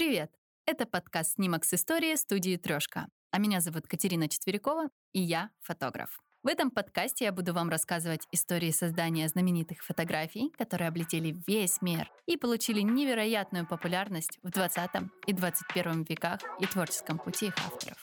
Привет! Это подкаст «Снимок с историей» студии «Трешка». А меня зовут Катерина Четверякова, и я фотограф. В этом подкасте я буду вам рассказывать истории создания знаменитых фотографий, которые облетели весь мир и получили невероятную популярность в 20 и 21 веках и творческом пути их авторов.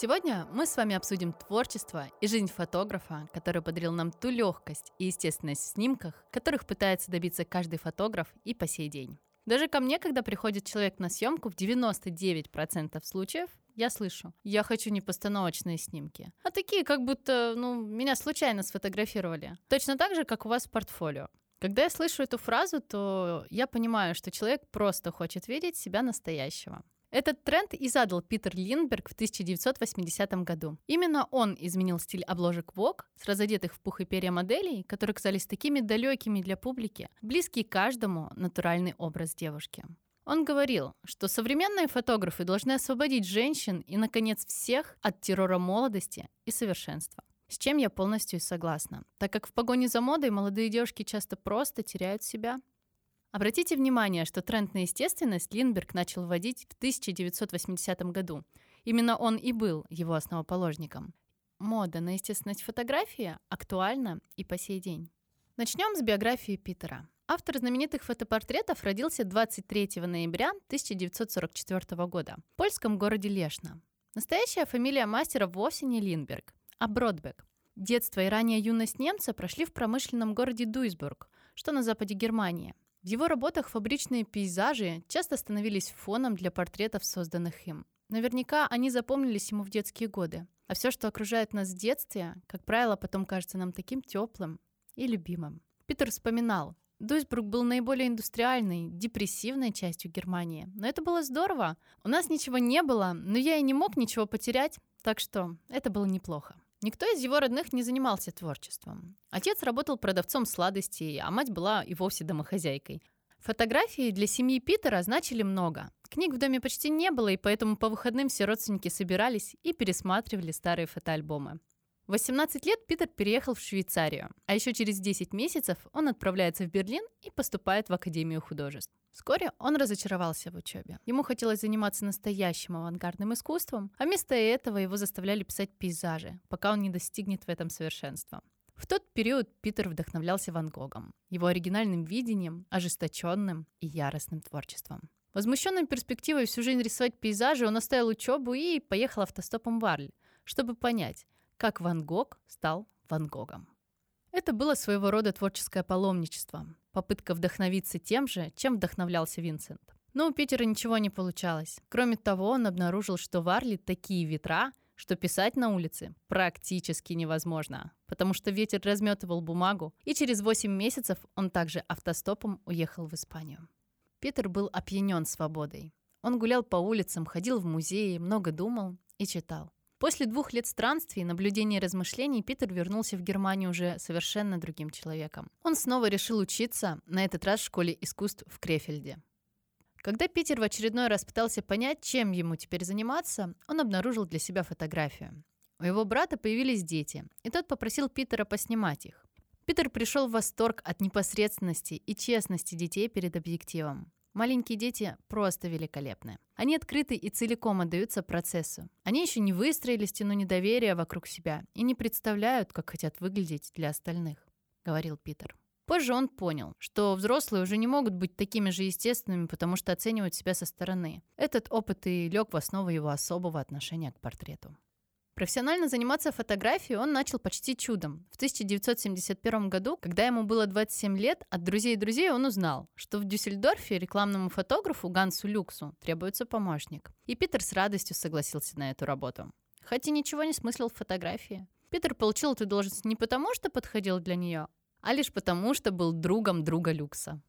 Сегодня мы с вами обсудим творчество и жизнь фотографа, который подарил нам ту легкость и естественность в снимках, которых пытается добиться каждый фотограф и по сей день. Даже ко мне, когда приходит человек на съемку, в 99% случаев я слышу, я хочу не постановочные снимки, а такие, как будто, ну, меня случайно сфотографировали. Точно так же, как у вас в портфолио. Когда я слышу эту фразу, то я понимаю, что человек просто хочет видеть себя настоящего. Этот тренд и задал Питер Линдберг в 1980 году. Именно он изменил стиль обложек Vogue с разодетых в пух и перья моделей, которые казались такими далекими для публики, близкий каждому натуральный образ девушки. Он говорил, что современные фотографы должны освободить женщин и, наконец, всех от террора молодости и совершенства. С чем я полностью согласна, так как в погоне за модой молодые девушки часто просто теряют себя Обратите внимание, что тренд на естественность Линдберг начал вводить в 1980 году. Именно он и был его основоположником. Мода на естественность фотографии актуальна и по сей день. Начнем с биографии Питера. Автор знаменитых фотопортретов родился 23 ноября 1944 года в польском городе Лешно. Настоящая фамилия мастера вовсе не Линдберг, а Бродбек. Детство и ранняя юность немца прошли в промышленном городе Дуйсбург, что на западе Германии – в его работах фабричные пейзажи часто становились фоном для портретов, созданных им. Наверняка они запомнились ему в детские годы. А все, что окружает нас в детстве, как правило, потом кажется нам таким теплым и любимым. Питер вспоминал, Дуйсбург был наиболее индустриальной, депрессивной частью Германии. Но это было здорово. У нас ничего не было, но я и не мог ничего потерять, так что это было неплохо. Никто из его родных не занимался творчеством. Отец работал продавцом сладостей, а мать была и вовсе домохозяйкой. Фотографии для семьи Питера значили много. Книг в доме почти не было, и поэтому по выходным все родственники собирались и пересматривали старые фотоальбомы. В 18 лет Питер переехал в Швейцарию, а еще через 10 месяцев он отправляется в Берлин и поступает в Академию художеств. Вскоре он разочаровался в учебе. Ему хотелось заниматься настоящим авангардным искусством, а вместо этого его заставляли писать пейзажи, пока он не достигнет в этом совершенства. В тот период Питер вдохновлялся Ван Гогом, его оригинальным видением, ожесточенным и яростным творчеством. Возмущенным перспективой всю жизнь рисовать пейзажи, он оставил учебу и поехал автостопом в Арль, чтобы понять, как Ван Гог стал Ван Гогом. Это было своего рода творческое паломничество, попытка вдохновиться тем же, чем вдохновлялся Винсент. Но у Питера ничего не получалось. Кроме того, он обнаружил, что в Арли такие ветра, что писать на улице практически невозможно, потому что ветер разметывал бумагу, и через 8 месяцев он также автостопом уехал в Испанию. Питер был опьянен свободой. Он гулял по улицам, ходил в музеи, много думал и читал. После двух лет странствий, наблюдений и размышлений Питер вернулся в Германию уже совершенно другим человеком. Он снова решил учиться, на этот раз в школе искусств в Крефельде. Когда Питер в очередной раз пытался понять, чем ему теперь заниматься, он обнаружил для себя фотографию. У его брата появились дети, и тот попросил Питера поснимать их. Питер пришел в восторг от непосредственности и честности детей перед объективом. Маленькие дети просто великолепны. Они открыты и целиком отдаются процессу. Они еще не выстроили стену недоверия вокруг себя и не представляют, как хотят выглядеть для остальных, говорил Питер. Позже он понял, что взрослые уже не могут быть такими же естественными, потому что оценивают себя со стороны. Этот опыт и лег в основу его особого отношения к портрету. Профессионально заниматься фотографией он начал почти чудом. В 1971 году, когда ему было 27 лет, от друзей друзей он узнал, что в Дюссельдорфе рекламному фотографу Гансу Люксу требуется помощник. И Питер с радостью согласился на эту работу. Хотя ничего не смыслил в фотографии. Питер получил эту должность не потому, что подходил для нее, а лишь потому, что был другом друга Люкса.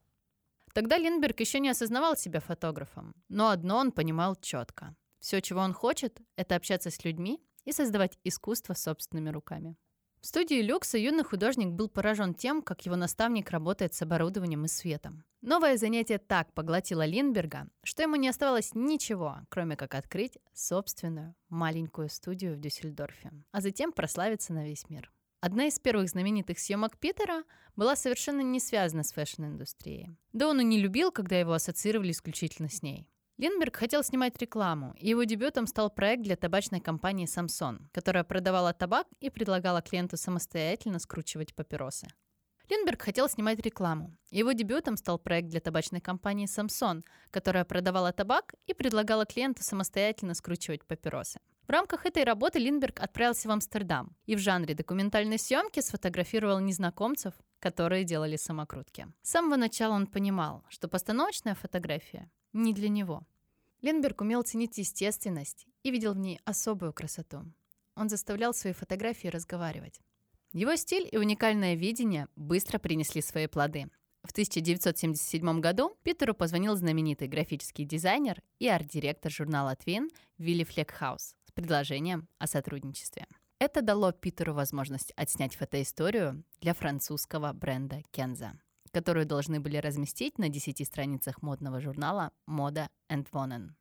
Тогда Линдберг еще не осознавал себя фотографом, но одно он понимал четко. Все, чего он хочет, это общаться с людьми и создавать искусство собственными руками. В студии люкса юный художник был поражен тем, как его наставник работает с оборудованием и светом. Новое занятие так поглотило Линдберга, что ему не оставалось ничего, кроме как открыть собственную маленькую студию в Дюссельдорфе, а затем прославиться на весь мир. Одна из первых знаменитых съемок Питера была совершенно не связана с fashion-индустрией. Да он и не любил, когда его ассоциировали исключительно с ней. Линдберг хотел снимать рекламу, и его дебютом стал проект для табачной компании Samson, которая продавала табак и предлагала клиенту самостоятельно скручивать папиросы. Линдберг хотел снимать рекламу. Его дебютом стал проект для табачной компании Samson, которая продавала табак и предлагала клиенту самостоятельно скручивать папиросы. В рамках этой работы Линдберг отправился в Амстердам и в жанре документальной съемки сфотографировал незнакомцев, которые делали самокрутки. С самого начала он понимал, что постановочная фотография не для него. Ленберг умел ценить естественность и видел в ней особую красоту. Он заставлял свои фотографии разговаривать. Его стиль и уникальное видение быстро принесли свои плоды. В 1977 году Питеру позвонил знаменитый графический дизайнер и арт-директор журнала Twin Вилли Флекхаус с предложением о сотрудничестве. Это дало Питеру возможность отснять фотоисторию для французского бренда Kenza которую должны были разместить на 10 страницах модного журнала «Мода and Wonen».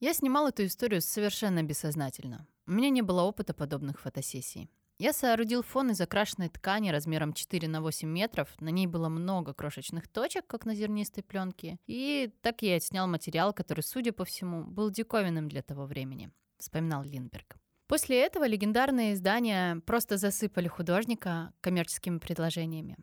Я снимал эту историю совершенно бессознательно. У меня не было опыта подобных фотосессий. Я соорудил фон из окрашенной ткани размером 4 на 8 метров. На ней было много крошечных точек, как на зернистой пленке. И так я отснял материал, который, судя по всему, был диковинным для того времени, вспоминал Линдберг. После этого легендарные издания просто засыпали художника коммерческими предложениями.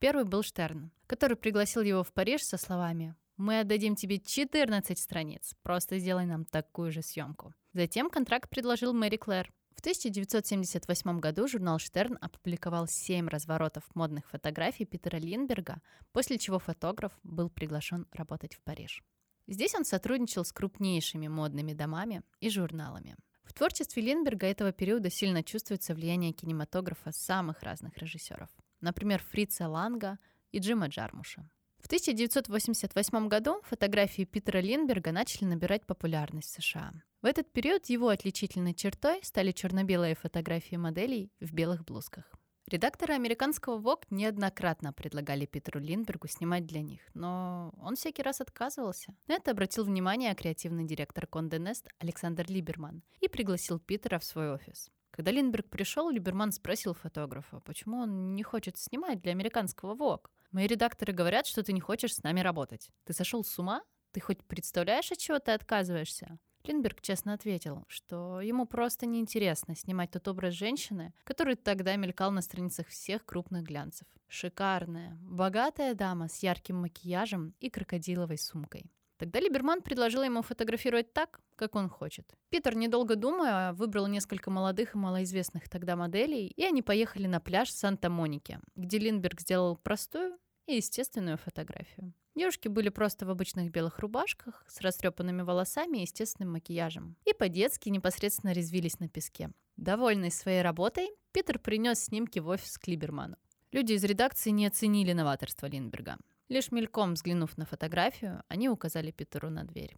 Первый был Штерн, который пригласил его в Париж со словами «Мы отдадим тебе 14 страниц, просто сделай нам такую же съемку». Затем контракт предложил Мэри Клэр. В 1978 году журнал «Штерн» опубликовал семь разворотов модных фотографий Питера Линберга, после чего фотограф был приглашен работать в Париж. Здесь он сотрудничал с крупнейшими модными домами и журналами. В творчестве Линберга этого периода сильно чувствуется влияние кинематографа самых разных режиссеров например, Фрица Ланга и Джима Джармуша. В 1988 году фотографии Питера Линберга начали набирать популярность в США. В этот период его отличительной чертой стали черно-белые фотографии моделей в белых блузках. Редакторы американского Vogue неоднократно предлагали Питеру Линдбергу снимать для них, но он всякий раз отказывался. На это обратил внимание креативный директор Conde Nest Александр Либерман и пригласил Питера в свой офис. Когда Линдберг пришел, Либерман спросил фотографа, почему он не хочет снимать для американского ВОК. Мои редакторы говорят, что ты не хочешь с нами работать. Ты сошел с ума? Ты хоть представляешь, от чего ты отказываешься? Линдберг честно ответил, что ему просто неинтересно снимать тот образ женщины, который тогда мелькал на страницах всех крупных глянцев. Шикарная, богатая дама с ярким макияжем и крокодиловой сумкой. Тогда Либерман предложил ему фотографировать так, как он хочет. Питер, недолго думая, выбрал несколько молодых и малоизвестных тогда моделей, и они поехали на пляж Санта-Моники, где Линдберг сделал простую и естественную фотографию. Девушки были просто в обычных белых рубашках, с растрепанными волосами и естественным макияжем. И по-детски непосредственно резвились на песке. Довольный своей работой, Питер принес снимки в офис к Либерману. Люди из редакции не оценили новаторство Линдберга. Лишь мельком взглянув на фотографию, они указали Питеру на дверь.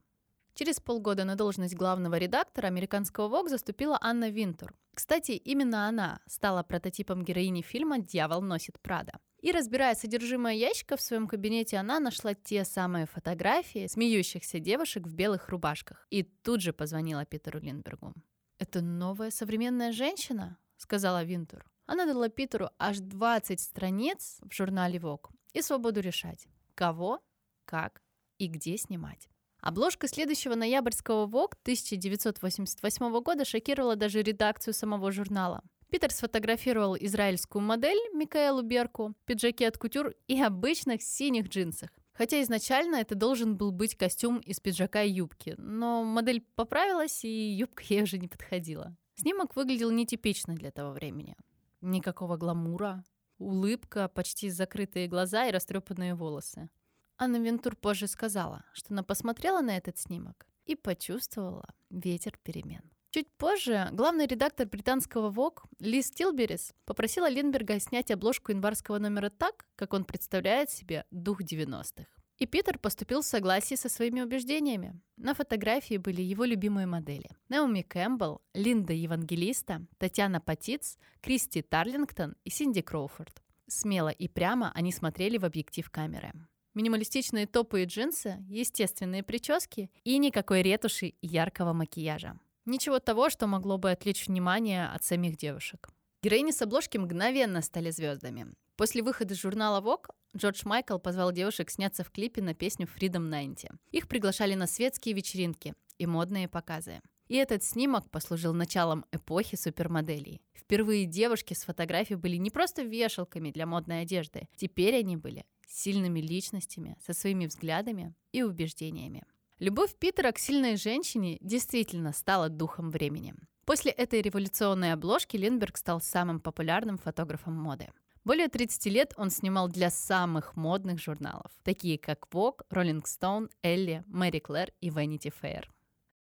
Через полгода на должность главного редактора американского Vogue заступила Анна Винтур. Кстати, именно она стала прототипом героини фильма «Дьявол носит Прада». И разбирая содержимое ящика в своем кабинете, она нашла те самые фотографии смеющихся девушек в белых рубашках. И тут же позвонила Питеру Линдбергу. «Это новая современная женщина?» — сказала Винтур. Она дала Питеру аж 20 страниц в журнале Vogue и свободу решать, кого, как и где снимать. Обложка следующего ноябрьского Vogue 1988 года шокировала даже редакцию самого журнала. Питер сфотографировал израильскую модель Микаэлу Берку, пиджаки от кутюр и обычных синих джинсах. Хотя изначально это должен был быть костюм из пиджака и юбки, но модель поправилась, и юбка ей уже не подходила. Снимок выглядел нетипично для того времени. Никакого гламура, улыбка, почти закрытые глаза и растрепанные волосы. Анна Винтур позже сказала, что она посмотрела на этот снимок и почувствовала ветер перемен. Чуть позже главный редактор британского Vogue Лиз Тилберис попросила Линдберга снять обложку январского номера так, как он представляет себе дух 90-х. И Питер поступил в согласии со своими убеждениями. На фотографии были его любимые модели. Наоми Кэмпбелл, Линда Евангелиста, Татьяна Патиц, Кристи Тарлингтон и Синди Кроуфорд. Смело и прямо они смотрели в объектив камеры. Минималистичные топы и джинсы, естественные прически и никакой ретуши и яркого макияжа. Ничего того, что могло бы отвлечь внимание от самих девушек. Героини с обложки мгновенно стали звездами. После выхода журнала Vogue Джордж Майкл позвал девушек сняться в клипе на песню Freedom 90. Их приглашали на светские вечеринки и модные показы. И этот снимок послужил началом эпохи супермоделей. Впервые девушки с фотографий были не просто вешалками для модной одежды, теперь они были сильными личностями со своими взглядами и убеждениями. Любовь Питера к сильной женщине действительно стала духом времени. После этой революционной обложки Линдберг стал самым популярным фотографом моды. Более 30 лет он снимал для самых модных журналов, такие как Vogue, Rolling Stone, Elle, Mary Claire и Vanity Fair.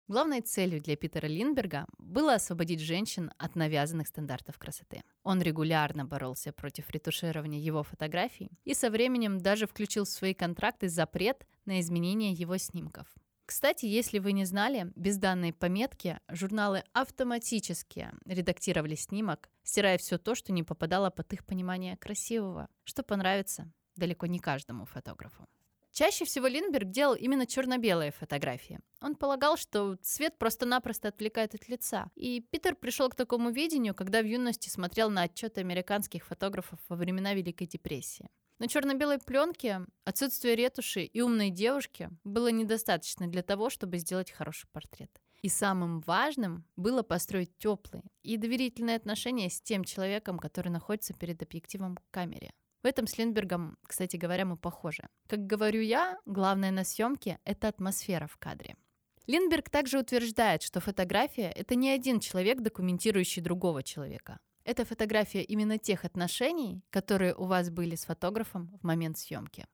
Главной целью для Питера Линдберга было освободить женщин от навязанных стандартов красоты. Он регулярно боролся против ретуширования его фотографий и со временем даже включил в свои контракты запрет на изменение его снимков. Кстати, если вы не знали, без данной пометки журналы автоматически редактировали снимок, стирая все то, что не попадало под их понимание красивого, что понравится далеко не каждому фотографу. Чаще всего Линдберг делал именно черно-белые фотографии. Он полагал, что цвет просто-напросто отвлекает от лица. И Питер пришел к такому видению, когда в юности смотрел на отчеты американских фотографов во времена Великой депрессии. На черно-белой пленке отсутствие ретуши и умной девушки было недостаточно для того, чтобы сделать хороший портрет. И самым важным было построить теплые и доверительные отношения с тем человеком, который находится перед объективом камеры. В этом с Линдбергом, кстати говоря, мы похожи. Как говорю я, главное на съемке — это атмосфера в кадре. Линдберг также утверждает, что фотография — это не один человек, документирующий другого человека. Это фотография именно тех отношений, которые у вас были с фотографом в момент съемки.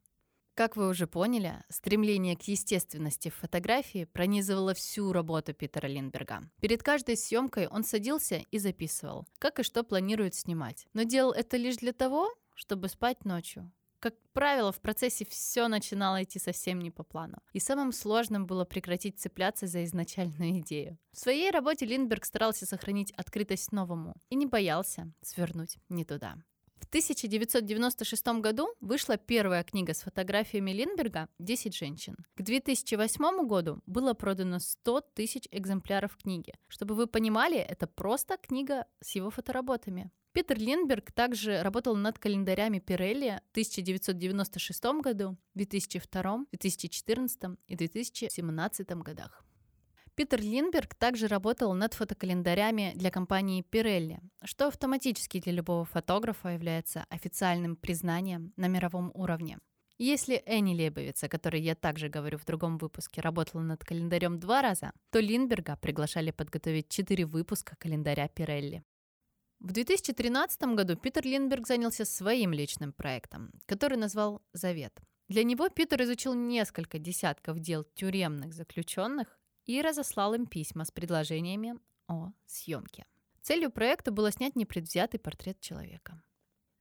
Как вы уже поняли, стремление к естественности в фотографии пронизывало всю работу Питера Линдберга. Перед каждой съемкой он садился и записывал, как и что планирует снимать. Но делал это лишь для того, чтобы спать ночью, как правило, в процессе все начинало идти совсем не по плану. И самым сложным было прекратить цепляться за изначальную идею. В своей работе Линдберг старался сохранить открытость новому и не боялся свернуть не туда. В 1996 году вышла первая книга с фотографиями Линдберга «10 женщин». К 2008 году было продано 100 тысяч экземпляров книги. Чтобы вы понимали, это просто книга с его фотоработами. Питер Линдберг также работал над календарями Пирелли в 1996 году, 2002, 2014 и 2017 годах. Питер Линдберг также работал над фотокалендарями для компании Pirelli, что автоматически для любого фотографа является официальным признанием на мировом уровне. Если Энни Лебовиц, о которой я также говорю в другом выпуске, работала над календарем два раза, то Линдберга приглашали подготовить четыре выпуска календаря Пирелли. В 2013 году Питер Линдберг занялся своим личным проектом, который назвал «Завет». Для него Питер изучил несколько десятков дел тюремных заключенных и разослал им письма с предложениями о съемке. Целью проекта было снять непредвзятый портрет человека.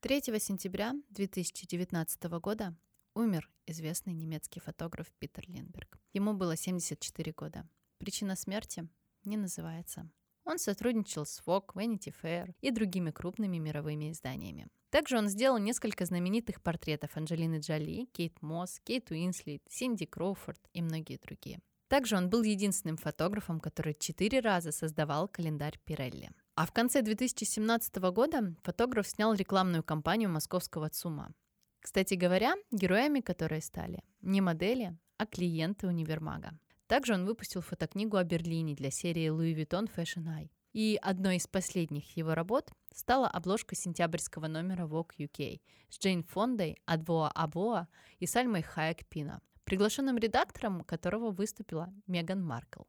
3 сентября 2019 года умер известный немецкий фотограф Питер Линдберг. Ему было 74 года. Причина смерти не называется. Он сотрудничал с Vogue, Vanity Fair и другими крупными мировыми изданиями. Также он сделал несколько знаменитых портретов Анджелины Джоли, Кейт Мосс, Кейт Уинслет, Синди Кроуфорд и многие другие. Также он был единственным фотографом, который четыре раза создавал календарь Пирелли. А в конце 2017 года фотограф снял рекламную кампанию московского ЦУМа. Кстати говоря, героями которые стали не модели, а клиенты универмага. Также он выпустил фотокнигу о Берлине для серии Louis Vuitton Fashion Eye. И одной из последних его работ стала обложка сентябрьского номера Vogue UK с Джейн Фондой, Адвоа Абоа и Сальмой Хайек Пино, приглашенным редактором которого выступила Меган Маркл.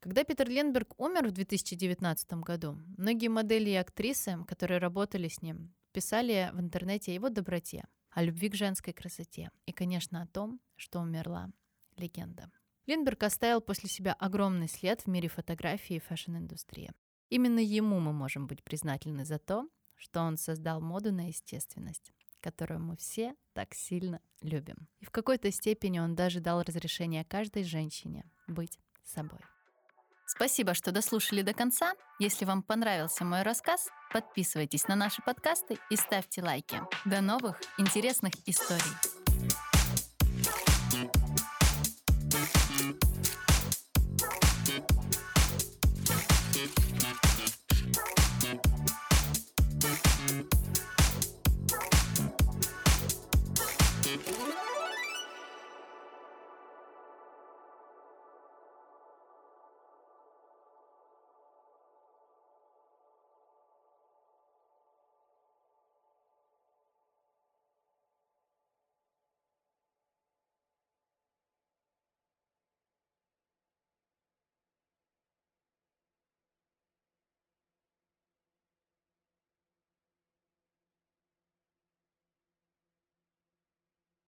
Когда Питер Линдберг умер в 2019 году, многие модели и актрисы, которые работали с ним, писали в интернете о его доброте, о любви к женской красоте и, конечно, о том, что умерла легенда. Линдберг оставил после себя огромный след в мире фотографии и fashion-индустрии. Именно ему мы можем быть признательны за то, что он создал моду на естественность, которую мы все так сильно любим. И в какой-то степени он даже дал разрешение каждой женщине быть собой. Спасибо, что дослушали до конца. Если вам понравился мой рассказ, подписывайтесь на наши подкасты и ставьте лайки. До новых интересных историй.